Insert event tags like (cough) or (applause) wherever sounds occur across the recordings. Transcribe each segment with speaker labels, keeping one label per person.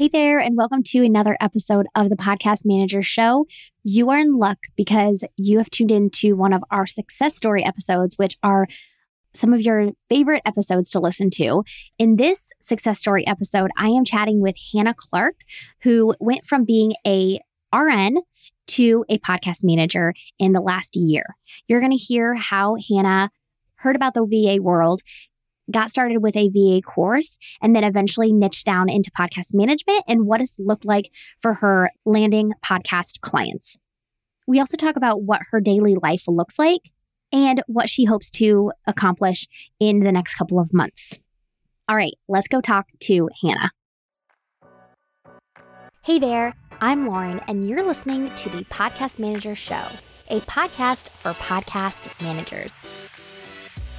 Speaker 1: Hey there, and welcome to another episode of the Podcast Manager Show. You are in luck because you have tuned into one of our success story episodes, which are some of your favorite episodes to listen to. In this success story episode, I am chatting with Hannah Clark, who went from being a RN to a podcast manager in the last year. You're going to hear how Hannah heard about the VA world got started with a VA course and then eventually niched down into podcast management and what it's looked like for her landing podcast clients. We also talk about what her daily life looks like and what she hopes to accomplish in the next couple of months. All right, let's go talk to Hannah. Hey there, I'm Lauren, and you're listening to the Podcast Manager Show, a podcast for podcast managers.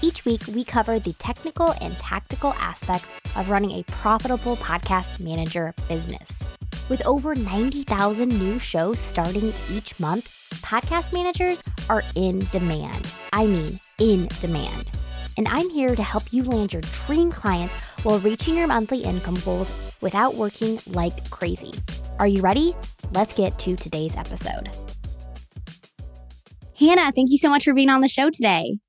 Speaker 1: Each week, we cover the technical and tactical aspects of running a profitable podcast manager business. With over 90,000 new shows starting each month, podcast managers are in demand. I mean, in demand. And I'm here to help you land your dream clients while reaching your monthly income goals without working like crazy. Are you ready? Let's get to today's episode. Hannah, thank you so much for being on the show today.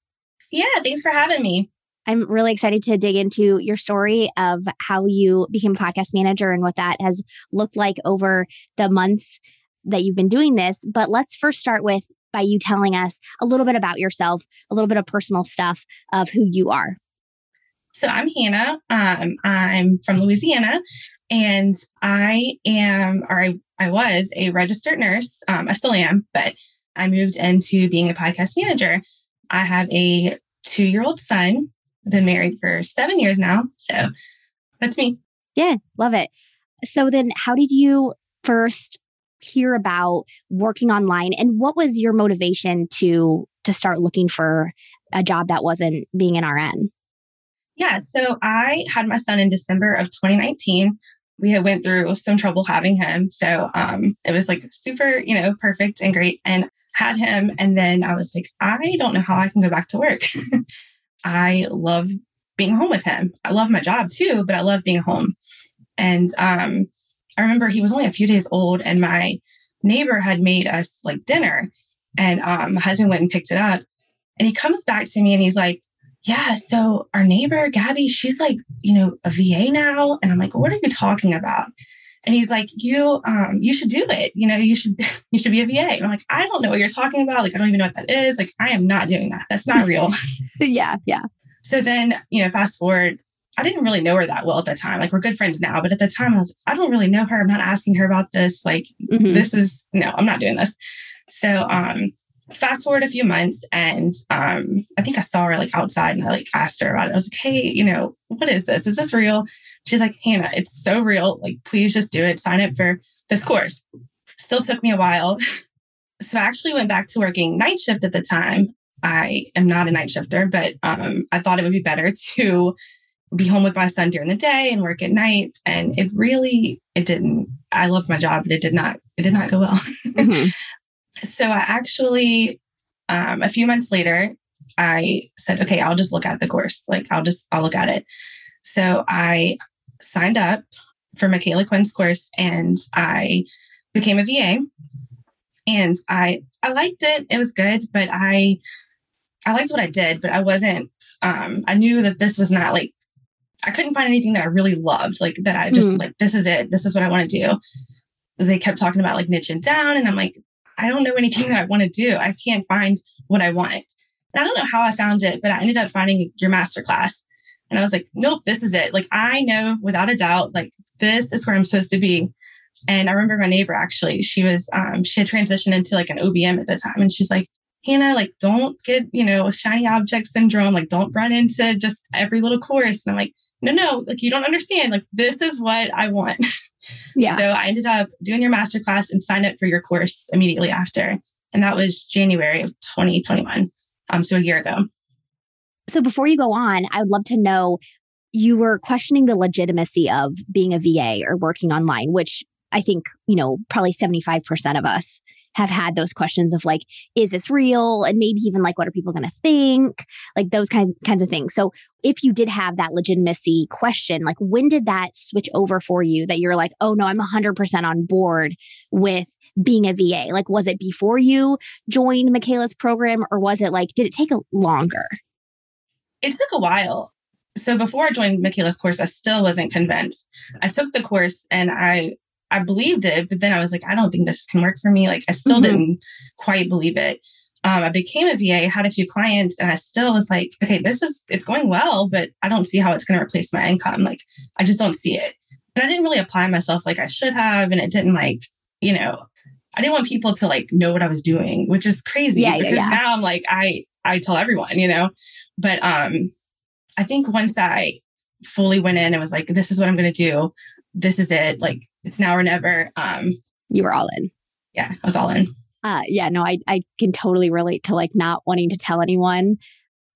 Speaker 2: Yeah, thanks for having me.
Speaker 1: I'm really excited to dig into your story of how you became a podcast manager and what that has looked like over the months that you've been doing this. But let's first start with by you telling us a little bit about yourself, a little bit of personal stuff of who you are.
Speaker 2: So I'm Hannah. Um, I'm from Louisiana, and I am, or I, I was a registered nurse. Um, I still am, but I moved into being a podcast manager. I have a two year old son. I've been married for seven years now. So that's me.
Speaker 1: Yeah, love it. So then, how did you first hear about working online and what was your motivation to to start looking for a job that wasn't being an RN?
Speaker 2: Yeah, so I had my son in December of 2019. We had went through some trouble having him, so um, it was like super, you know, perfect and great. And had him. And then I was like, I don't know how I can go back to work. (laughs) I love being home with him. I love my job too, but I love being home. And um, I remember he was only a few days old, and my neighbor had made us like dinner. And um, my husband went and picked it up. And he comes back to me and he's like, Yeah, so our neighbor, Gabby, she's like, you know, a VA now. And I'm like, What are you talking about? And he's like, you, um, you should do it. You know, you should, (laughs) you should be a VA. And I'm like, I don't know what you're talking about. Like, I don't even know what that is. Like, I am not doing that. That's not real. (laughs)
Speaker 1: yeah. Yeah.
Speaker 2: So then, you know, fast forward, I didn't really know her that well at the time. Like, we're good friends now, but at the time I was I don't really know her. I'm not asking her about this. Like, mm-hmm. this is, no, I'm not doing this. So, um, fast forward a few months and um, I think I saw her like outside and I like asked her about it. I was like, hey, you know, what is this? Is this real? She's like, Hannah, it's so real. Like, please just do it. Sign up for this course. Still took me a while. (laughs) So I actually went back to working night shift at the time. I am not a night shifter, but um, I thought it would be better (laughs) to be home with my son during the day and work at night. And it really, it didn't. I loved my job, but it did not. It did not go well. (laughs) Mm-hmm. so I actually, um, a few months later, I said, okay, I'll just look at the course. Like I'll just, I'll look at it. So I signed up for Micala Quinn's course and I became a VA. And I I liked it. It was good, but I I liked what I did, but I wasn't um I knew that this was not like I couldn't find anything that I really loved, like that I just mm. like this is it. This is what I want to do. They kept talking about like niching down and I'm like I don't know anything that I want to do. I can't find what I want. And I don't know how I found it, but I ended up finding your master class. And I was like, nope, this is it. Like, I know without a doubt, like, this is where I'm supposed to be. And I remember my neighbor actually, she was, um, she had transitioned into like an OBM at the time. And she's like, Hannah, like, don't get, you know, shiny object syndrome. Like, don't run into just every little course. And I'm like, no, no, like, you don't understand. Like, this is what I want. (laughs) Yeah. so I ended up doing your masterclass and signed up for your course immediately after. And that was January of 2021. Um, so a year ago.
Speaker 1: So before you go on, I would love to know you were questioning the legitimacy of being a VA or working online, which I think, you know, probably 75% of us have had those questions of like, is this real? And maybe even like, what are people going to think? Like those kind, kinds of things. So if you did have that legitimacy question, like when did that switch over for you that you're like, oh no, I'm 100% on board with being a VA? Like, was it before you joined Micala's program or was it like, did it take longer?
Speaker 2: It took a while. So before I joined Micala's course, I still wasn't convinced. I took the course and I I believed it, but then I was like, I don't think this can work for me. Like I still mm-hmm. didn't quite believe it. Um, I became a VA, had a few clients, and I still was like, okay, this is it's going well, but I don't see how it's going to replace my income. Like I just don't see it. And I didn't really apply myself like I should have, and it didn't like, you know, I didn't want people to like know what I was doing, which is crazy yeah, because yeah, yeah. now I'm like I I tell everyone, you know. But um I think once I fully went in and was like, this is what I'm going to do, this is it. Like it's now or never. Um,
Speaker 1: you were all in.
Speaker 2: Yeah, I was all in.
Speaker 1: Uh, yeah, no, I I can totally relate to like not wanting to tell anyone.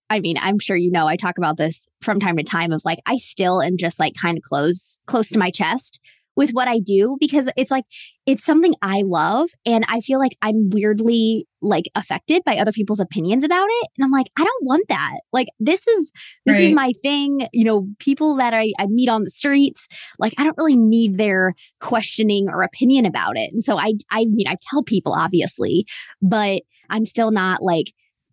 Speaker 1: I mean, I'm sure you know I talk about this from time to time of like I still am just like kind of close close to my chest with what I do because it's like it's something I love and I feel like I'm weirdly like affected by other people's opinions about it and I'm like I don't want that. Like this is this right. is my thing, you know, people that I, I meet on the streets, like I don't really need their questioning or opinion about it. And so I I mean I tell people obviously, but I'm still not like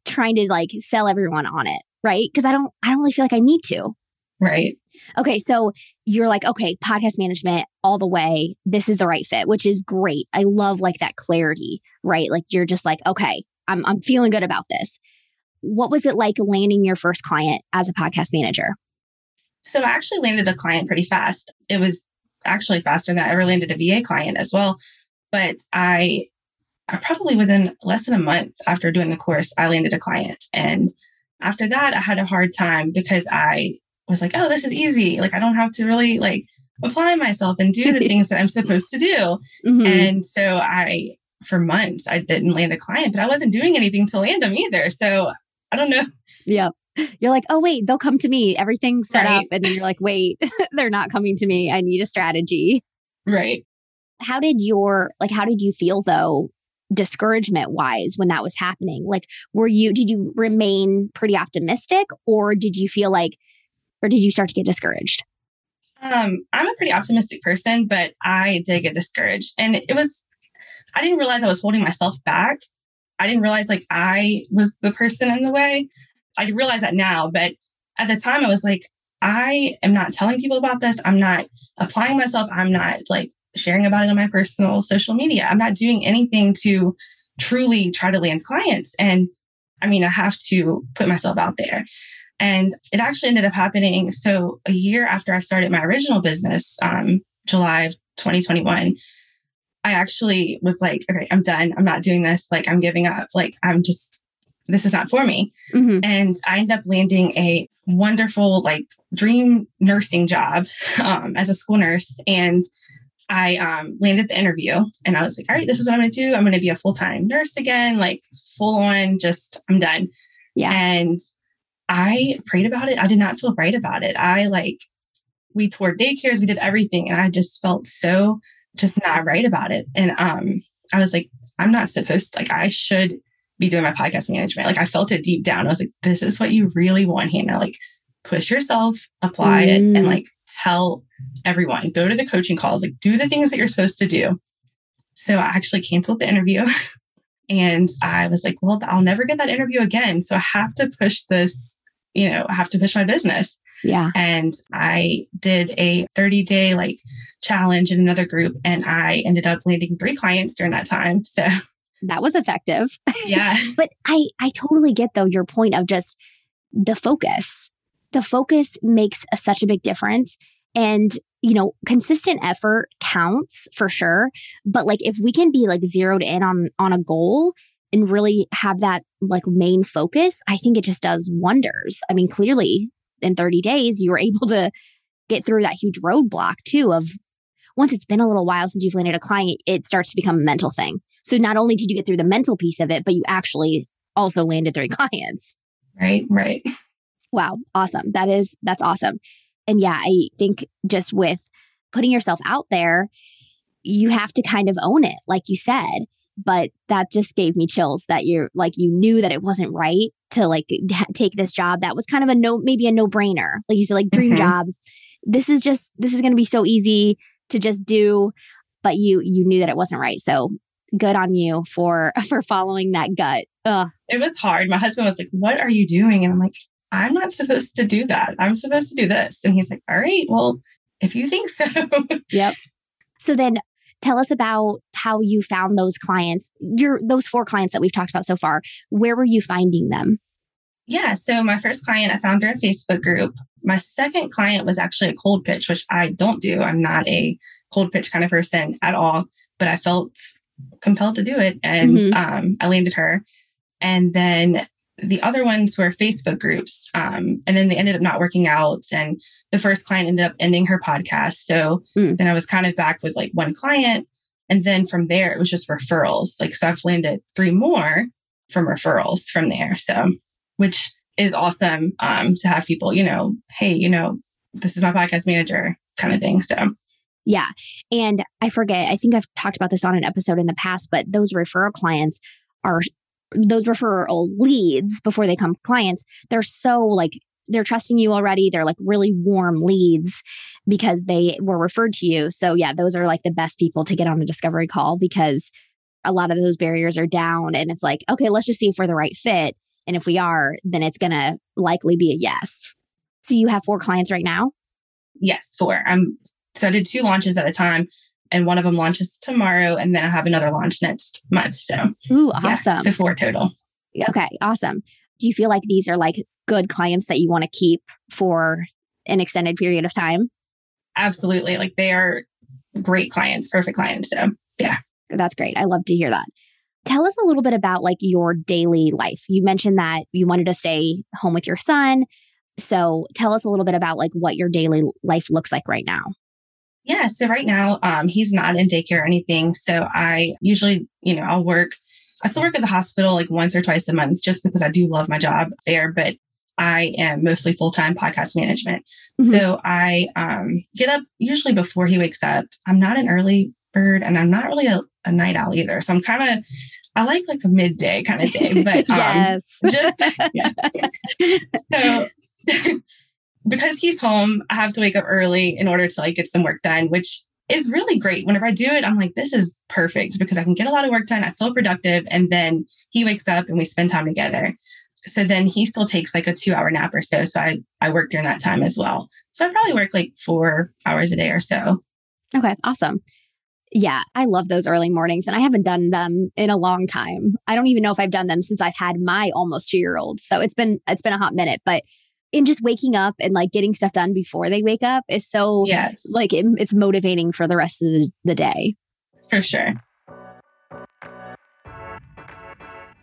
Speaker 1: trying to like sell everyone on it, right? Because I don't I don't really feel like I need to.
Speaker 2: Right.
Speaker 1: Okay. So you're like, okay, podcast management all the way. This is the right fit, which is great. I love like that clarity, right? Like you're just like, okay, I'm, I'm feeling good about this. What was it like landing your first client as a podcast manager?
Speaker 2: So I actually landed a client pretty fast. It was actually faster than I ever landed a VA client as well. But I, I probably within less than a month after doing the course, I landed a client. And after that, I had a hard time because I was like, oh, this is easy. Like I don't have to really like apply myself and do the (laughs) things that I'm supposed to do. Mm-hmm. And so I, for months, I didn't land a client, but I wasn't doing anything to land them either. So I don't know.
Speaker 1: Yeah. You're like, oh, wait, they'll come to me. Everything's set right. up. And then you're like, wait, (laughs) they're not coming to me. I need a strategy.
Speaker 2: Right.
Speaker 1: How did your, like, how did you feel though, discouragement wise when that was happening? Like, were you, did you remain pretty optimistic or did you feel like, or did you start to get discouraged?
Speaker 2: Um, I'm a pretty optimistic person, but I did get discouraged. And it was, I didn't realize I was holding myself back. I didn't realize like I was the person in the way. I realize that now, but at the time I was like, I am not telling people about this. I'm not applying myself. I'm not like sharing about it on my personal social media. I'm not doing anything to truly try to land clients. And I mean, I have to put myself out there. And it actually ended up happening. So a year after I started my original business, um, July of 2021, I actually was like, okay, I'm done. I'm not doing this. Like, I'm giving up. Like, I'm just, this is not for me. Mm-hmm. And I ended up landing a wonderful, like, dream nursing job um, as a school nurse. And I um, landed the interview and I was like, all right, this is what I'm going to do. I'm going to be a full time nurse again, like, full on, just, I'm done. Yeah. And I prayed about it. I did not feel right about it. I like, we toured daycares, we did everything. And I just felt so just not right about it. And um, I was like, I'm not supposed to, like, I should be doing my podcast management. Like, I felt it deep down. I was like, this is what you really want, Hannah. Like, push yourself, apply mm. it, and mm. like tell everyone, go to the coaching calls, like, do the things that you're supposed to do. So I actually canceled the interview. (laughs) And I was like, well, I'll never get that interview again. So I have to push this, you know, I have to push my business.
Speaker 1: Yeah.
Speaker 2: And I did a 30 day like challenge in another group and I ended up landing three clients during that time. So
Speaker 1: that was effective.
Speaker 2: Yeah. (laughs)
Speaker 1: but I I totally get though your point of just the focus. The focus makes a, such a big difference. And you know, consistent effort counts for sure. But like if we can be like zeroed in on on a goal and really have that like main focus, I think it just does wonders. I mean, clearly in 30 days, you were (laughs) able to get through that huge roadblock too of once it's been a little while since you've landed a client, it starts to become a mental thing. So not only did you get through the mental piece of it, but you actually also landed three (laughs) clients.
Speaker 2: Right, right.
Speaker 1: Wow, awesome. That is that's awesome and yeah, I think just with putting yourself out there, you have to kind of own it, like you said. But that just gave me chills that you're like, you knew that it wasn't right to like take this job. That was kind of a no, maybe a no brainer. Like you said, like dream mm-hmm. job. This is just, this is going to be so easy to just do. But you, you knew that it wasn't right. So good on you for, (laughs) for following that gut. Ugh.
Speaker 2: It was hard. My husband was like, what are you doing? And I'm like, I'm not supposed to do that. I'm supposed to do this. And he's like, all right, well, if you think so.
Speaker 1: yep. So then tell us about how you found those clients, your those four clients that we've talked about so far. Where were you finding them?
Speaker 2: Yeah. So my first client I found through a Facebook group. My second client was actually a cold pitch, which I don't do. I'm not a cold pitch kind of person at all, but I felt compelled to do it. And mm-hmm. um, I landed her. And then the other ones were Facebook groups. Um, and then they ended up not working out. And the first client ended up ending her podcast. So mm. then I was kind of back with like one client. And then from there, it was just referrals. Like, so I've landed three more from referrals from there. So, which is awesome um, to have people, you know, hey, you know, this is my podcast manager kind of thing. So,
Speaker 1: yeah. And I forget, I think I've talked about this on an episode in the past, but those referral clients are those referral leads before they come clients, they're so like they're trusting you already. They're like really warm leads because they were referred to you. So yeah, those are like the best people to get on a discovery call because a lot of those barriers are down and it's like, okay, let's just see if we're the right fit. And if we are, then it's going to likely be a yes. So you have four clients right now?
Speaker 2: Yes, four. I'm so I did two launches at a time and one of them launches tomorrow, and then I have another launch next month. So,
Speaker 1: ooh, awesome! Yeah,
Speaker 2: so four total.
Speaker 1: Okay, awesome. Do you feel like these are like good clients that you want to keep for an extended period of time?
Speaker 2: Absolutely. Like they are great clients, perfect clients. So, yeah.
Speaker 1: That's great. I love to hear that. Tell us a little bit about like your daily life. You mentioned that you wanted to stay home with your son. So, tell us a little bit about like what your daily life looks like right now.
Speaker 2: Yeah. So right now, um, he's not in daycare or anything. So I usually, you know, I'll work. I still work at the hospital like once or twice a month just because I do love my job there. But I am mostly full time podcast management. Mm-hmm. So I um, get up usually before he wakes up. I'm not an early bird and I'm not really a, a night owl either. So I'm kind of, I like like a midday kind of day, but (laughs) um, yes. just, yeah. (laughs) (laughs) so because he's home, I have to wake up early in order to like get some work done, which is really great. Whenever I do it, I'm like, this is perfect because I can get a lot of work done. I feel productive. And then he wakes up and we spend time together. So then he still takes like a two hour nap or so. So I, I work during that time as well. So I probably work like four hours a day or so.
Speaker 1: Okay, awesome. Yeah, I love those early mornings and I haven't done them in a long time. I don't even know if I've done them since I've had my almost 2-year-old. So it's been it's been a hot minute, but in just waking up and like getting stuff done before they wake up is so yes. like it, it's motivating for the rest of the, the day.
Speaker 2: For sure.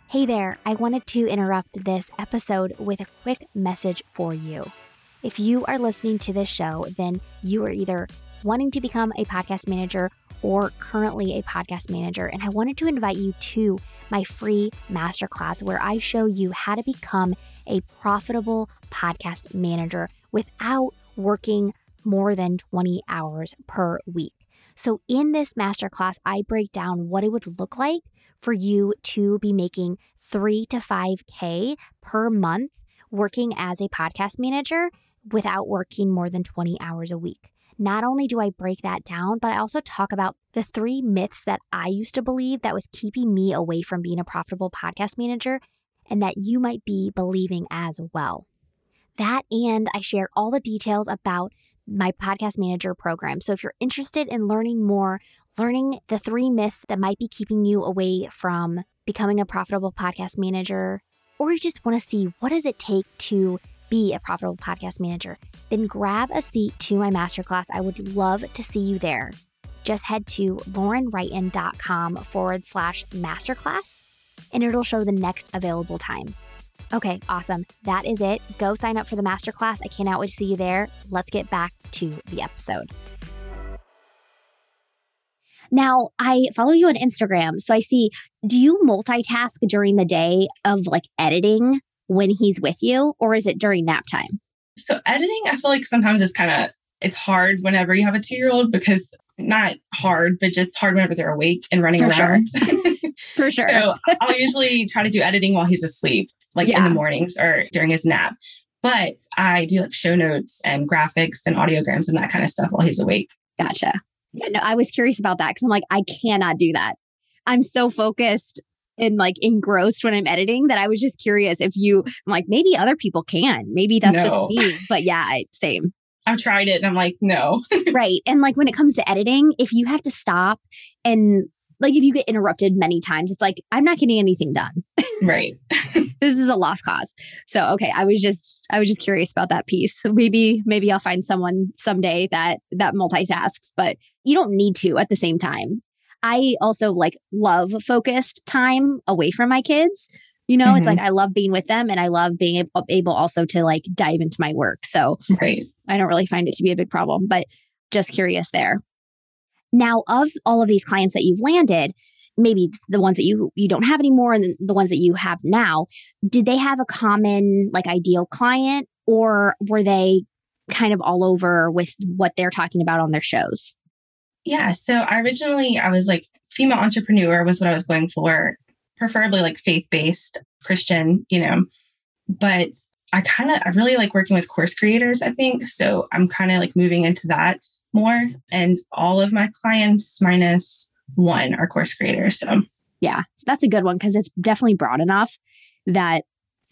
Speaker 1: Hey there, I wanted to interrupt this episode with a quick message for you. If you are listening to this show, then you are either wanting to become a podcast manager or currently a podcast manager. And I wanted to invite you to my free masterclass where I show you how to become a profitable podcast manager without working more than 20 hours per week. So, in this masterclass, I break down what it would look like for you to be making three to 5K per month working as a podcast manager without working more than 20 hours a week. Not only do I break that down, but I also talk about the three myths that I used to believe that was keeping me away from being a profitable podcast manager and that you might be believing as well. That and I share all the details about my podcast manager program. So if you're interested in learning more, learning the three myths that might be keeping you away from becoming a profitable podcast manager, or you just want to see what does it take to be a profitable podcast manager, then grab a seat to my masterclass. I would love to see you there. Just head to laurenwrighton.com forward slash masterclass and it'll show the next available time. Okay, awesome. That is it. Go sign up for the masterclass. I cannot wait to see you there. Let's get back to the episode. Now, I follow you on Instagram. So I see, do you multitask during the day of like editing when he's with you, or is it during nap time?
Speaker 2: So editing, I feel like sometimes it's kind of it's hard whenever you have a two year old because not hard, but just hard whenever they're awake and running
Speaker 1: For
Speaker 2: around. (laughs)
Speaker 1: For sure.
Speaker 2: so I'll usually try to do editing while he's asleep, like in the mornings or during his nap. But I do like show notes and graphics and audiograms and that kind of stuff while he's awake.
Speaker 1: Gotcha. Yeah, no, I was curious about that because I'm like, I cannot do that. I'm so focused and like engrossed when I'm editing that I was just curious if you, I'm like, maybe other people can. Maybe that's
Speaker 2: No.
Speaker 1: just me. But yeah, I, same.
Speaker 2: I've tried it and I'm like, no. (laughs)
Speaker 1: right. And like when it comes to editing, if you have to stop and like if you get interrupted many times, it's like, I'm not getting anything done.
Speaker 2: right. (laughs)
Speaker 1: this is a lost cause. So okay, I was just I was just curious about that piece. Maybe maybe I'll find someone someday that that multitasks, but you don't need to at the same time. I also like love focused time away from my kids. You know, it's
Speaker 2: Mhm.
Speaker 1: like I love being with them and I love being able, able also to like dive into my work. So
Speaker 2: Right.
Speaker 1: I don't really find it to be a big problem, but just curious there. Now, of all of these clients that you've landed, maybe the ones that you you don't have anymore and the ones that you have now, did they have a common like ideal client or were they kind of all over with what they're talking about on their shows?
Speaker 2: Yeah. So I originally I was like female entrepreneur was what I was going for, preferably like faith-based Christian, you know. But I kind of I really like working with course creators, I think. So I'm kind of like moving into that more. And all of my clients minus one are course creators. So
Speaker 1: Yeah, that's a good one because it's definitely broad enough that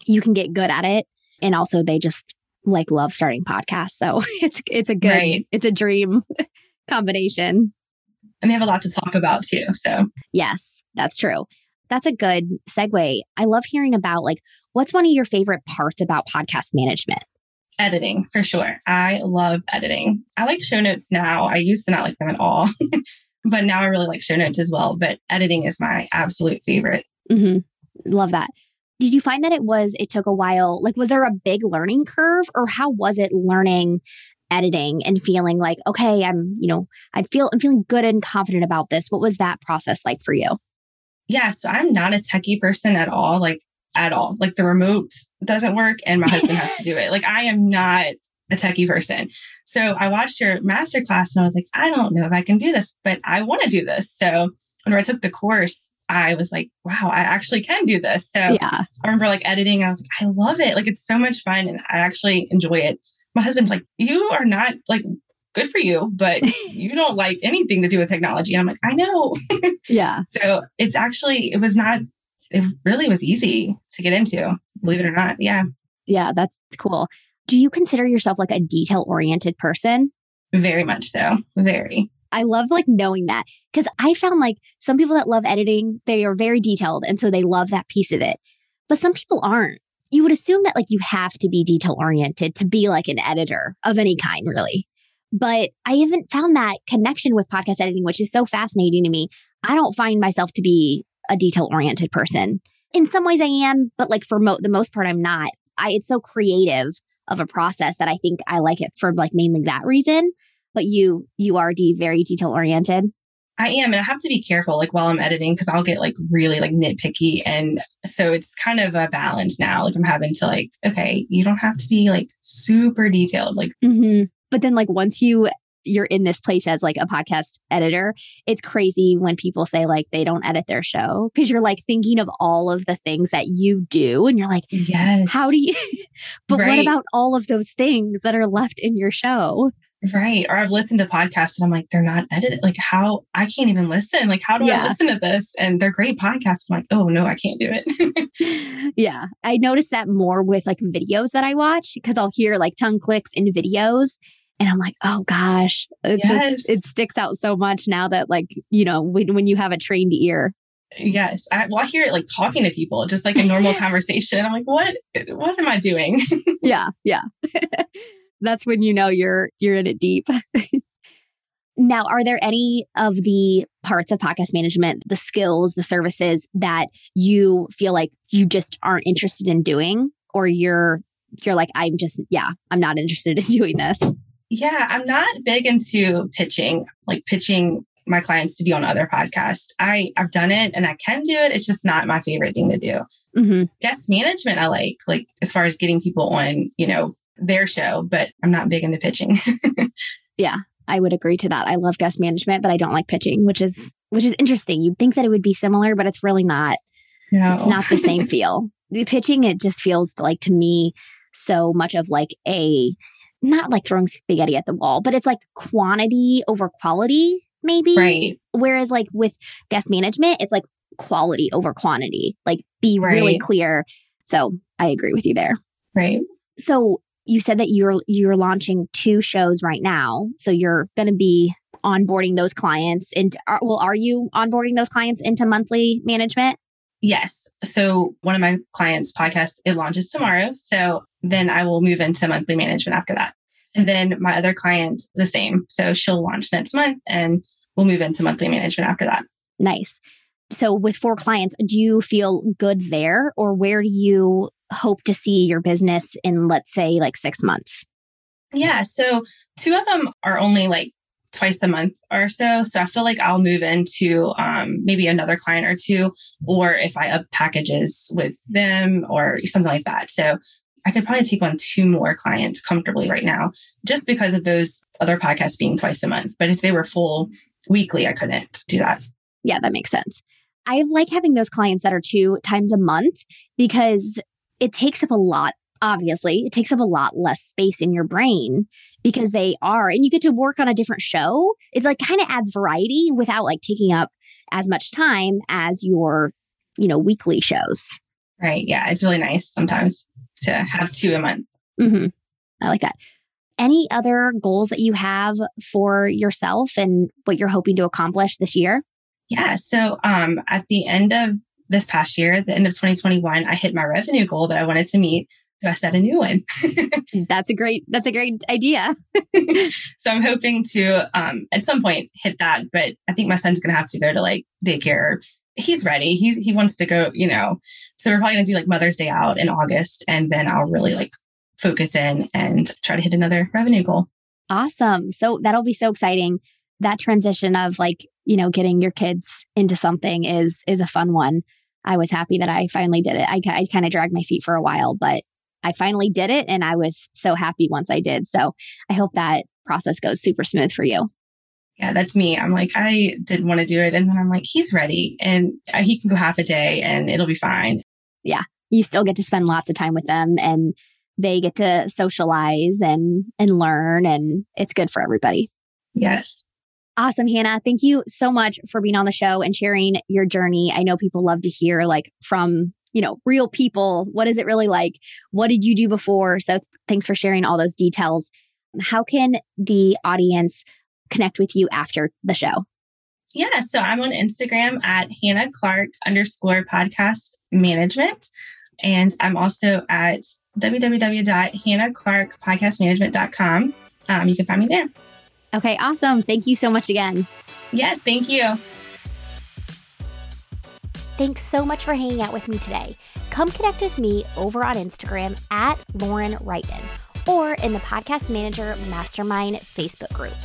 Speaker 1: you can get good at it and also they just like love starting podcasts. So (laughs) it's it's a good
Speaker 2: Right.
Speaker 1: it's a dream (laughs) combination.
Speaker 2: and they have a lot to talk about too. So
Speaker 1: Yes, that's true. That's a good segue. I love hearing about like what's one of your favorite parts about podcast management?
Speaker 2: editing for sure. I love editing. I like show notes now. I used to not like them at all. (laughs) but now I really like show notes as well. But editing is my absolute favorite.
Speaker 1: hmm Love that. Did you find that it was it took a while? Like was there a big learning curve or how was it learning editing and feeling like okay, I'm, you know, I feel I'm feeling good and confident about this. What was that process like for you?
Speaker 2: Yeah. So I'm not a techie person at all. Like at all. Like the remote doesn't work and my husband has to do it. Like I am not a techie person. So I watched your master class and I was like, I don't know if I can do this, but I want to do this. So when I took the course, I was like, wow, I actually can do this. So
Speaker 1: Yeah.
Speaker 2: I remember like editing. I was like, I love it. Like it's so much fun and I actually enjoy it. My husband's like, you are not like good for you, but (laughs) you don't like anything to do with technology. And I'm like, I know. (laughs)
Speaker 1: Yeah.
Speaker 2: So it's actually, it was not, it really was easy to get into, believe it or not. Yeah,
Speaker 1: Yeah, that's cool. Do you consider yourself like a detail oriented person?
Speaker 2: very much so. Very.
Speaker 1: I love like knowing that because I found like some people that love editing, they are very detailed. And so they love that piece of it. But some people aren't. You would assume that like you have to be detail oriented to be like an editor of any kind, really. But I haven't found that connection with podcast editing, which is so fascinating to me. I don't find myself to be a detail oriented person. In some ways I am, but like for mo- the most part, I'm not. I, it's so creative of a process that I think I like it for like mainly that reason. But you, you are de- very detail oriented.
Speaker 2: I am. And I have to be careful like while I'm editing because I'll get like really like nitpicky. And so it's kind of a balance now. Like I'm having to like, okay, you don't have to be like super detailed. Like,
Speaker 1: hmm But then, like, once you you're in this place as like a podcast editor, it's crazy when people say like they don't edit their show because you're like thinking of all of the things that you do, and you're like,
Speaker 2: yes.
Speaker 1: how do you? (laughs) but what about all of those things that are left in your show?
Speaker 2: Right. Or I've listened to podcasts and I'm like, they're not edited. Like, how I can't even listen. Like, how do
Speaker 1: Yeah.
Speaker 2: I listen to this? And they're great podcasts. I'm like, oh, no, I can't do it. (laughs)
Speaker 1: yeah, I notice that more with like videos that I watch because I'll hear like tongue clicks in videos. And I'm like, oh gosh, it's
Speaker 2: Yes.
Speaker 1: just, it sticks out so much now that, like, you know, when, when you have a trained ear.
Speaker 2: yes. I, well, I hear it like talking to people, just like a normal (laughs) conversation. I'm like, what? What am I doing?
Speaker 1: yeah yeah (laughs) that's when you know you're you're in it deep (laughs) now are there any of the parts of podcast management the skills the services that you feel like you just aren't interested in doing or you're you're like i'm just yeah i'm not interested in (laughs) doing this
Speaker 2: yeah. I'm not big into pitching, like pitching my clients to be on other podcasts. I, I've done it and I can do it. It's just not my favorite thing to do.
Speaker 1: hmm
Speaker 2: Guest management, I like, like as far as getting people on, you know, their show, but I'm not big into pitching. (laughs)
Speaker 1: Yeah, I would agree to that. I love guest management, but I don't like pitching, which is which is interesting. You'd think that it would be similar, but it's really not. No. It's not the same (laughs) feel. The pitching, it just feels like to me so much of like a not like throwing spaghetti at the wall, but it's like quantity over quality, maybe.
Speaker 2: Right.
Speaker 1: Whereas like with guest management, it's like quality over quantity. Like be right. really clear. So I agree with you there.
Speaker 2: Right.
Speaker 1: So you said that you're you're launching two shows right now. So you're going to be onboarding those clients and are, well are you onboarding those clients into monthly management?
Speaker 2: Yes. So one of my clients podcast it launches tomorrow. So then I will move into monthly management after that. And then my other clients the same. So she'll launch next month and we'll move into monthly management after that.
Speaker 1: Nice. So with four clients, do you feel good there or where do you hope to see your business in let's say like 6 months?
Speaker 2: Yeah, so two of them are only like twice a month or so. So I feel like I'll move into um, maybe another client or two, or if I up packages with them or something like that. So I could probably take on two more clients comfortably right now, just because of those other podcasts being twice a month. But if they were full weekly, I couldn't do that.
Speaker 1: Yeah, that makes sense. I like having those clients that are two times a month because it takes up a lot obviously. It takes up a lot less space in your brain because they are and you get to work on a different show. It like kind of adds variety without like taking up as much time as your you know weekly shows.
Speaker 2: Right yeah it's really nice sometimes to have two a month.
Speaker 1: Mm-hmm. i like that. Any other goals that you have for yourself and what you're hoping to accomplish this year?
Speaker 2: Yeah so um at the end of this past year, the end of 2021, I hit my revenue goal that I wanted to meet. So I set a new one. (laughs)
Speaker 1: that's a great, that's a great idea. (laughs)
Speaker 2: so I'm hoping to um, at some point hit that, but I think my son's gonna have to go to like daycare. He's ready. He's he wants to go, you know. So we're probably gonna do like Mother's Day out in August, and then I'll really like focus in and try to hit another revenue goal.
Speaker 1: Awesome. So that'll be so exciting. That transition of like, you know, getting your kids into something is is a fun one. I was happy that I finally did it. I, I kind of dragged my feet for a while, but I finally did it and I was so happy once I did. So I hope that process goes super smooth for you.
Speaker 2: Yeah, that's me. I'm like, I didn't want to do it. And then I'm like, he's ready and uh, he can go half a day and it'll be fine.
Speaker 1: Yeah. You still get to spend lots of time with them and they get to socialize and and learn and it's good for everybody.
Speaker 2: Yes.
Speaker 1: Awesome, Hannah. Thank you so much for being on the show and sharing your journey. I know people love to hear like from you know, real people. What is it really like? What did you do before? So thanks for sharing all those details. How can the audience connect with you after the show?
Speaker 2: Yeah, so I'm on Instagram at Hannah Clark underscore podcast management. And I'm also at www.hannahclarkpodcastmanagement.com. Um, you can find me there.
Speaker 1: Okay, awesome. Thank you so much again.
Speaker 2: Yes, thank you.
Speaker 1: Thanks so much for hanging out with me today. Come connect with me over on Instagram at Lauren Wrighton or in the Podcast Manager Mastermind Facebook group.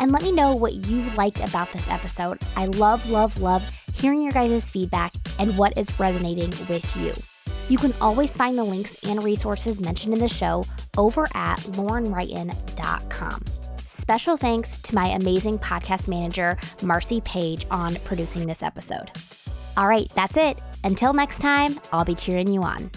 Speaker 1: And let me know what you liked about this episode. I love, love, love hearing your guys' feedback and what is resonating with you. You can always find the links and resources mentioned in the show over at laurenwrighton.com. Special thanks to my amazing podcast manager, Marcy Page, on producing this episode. All right, that's it. Until next time, I'll be cheering you on.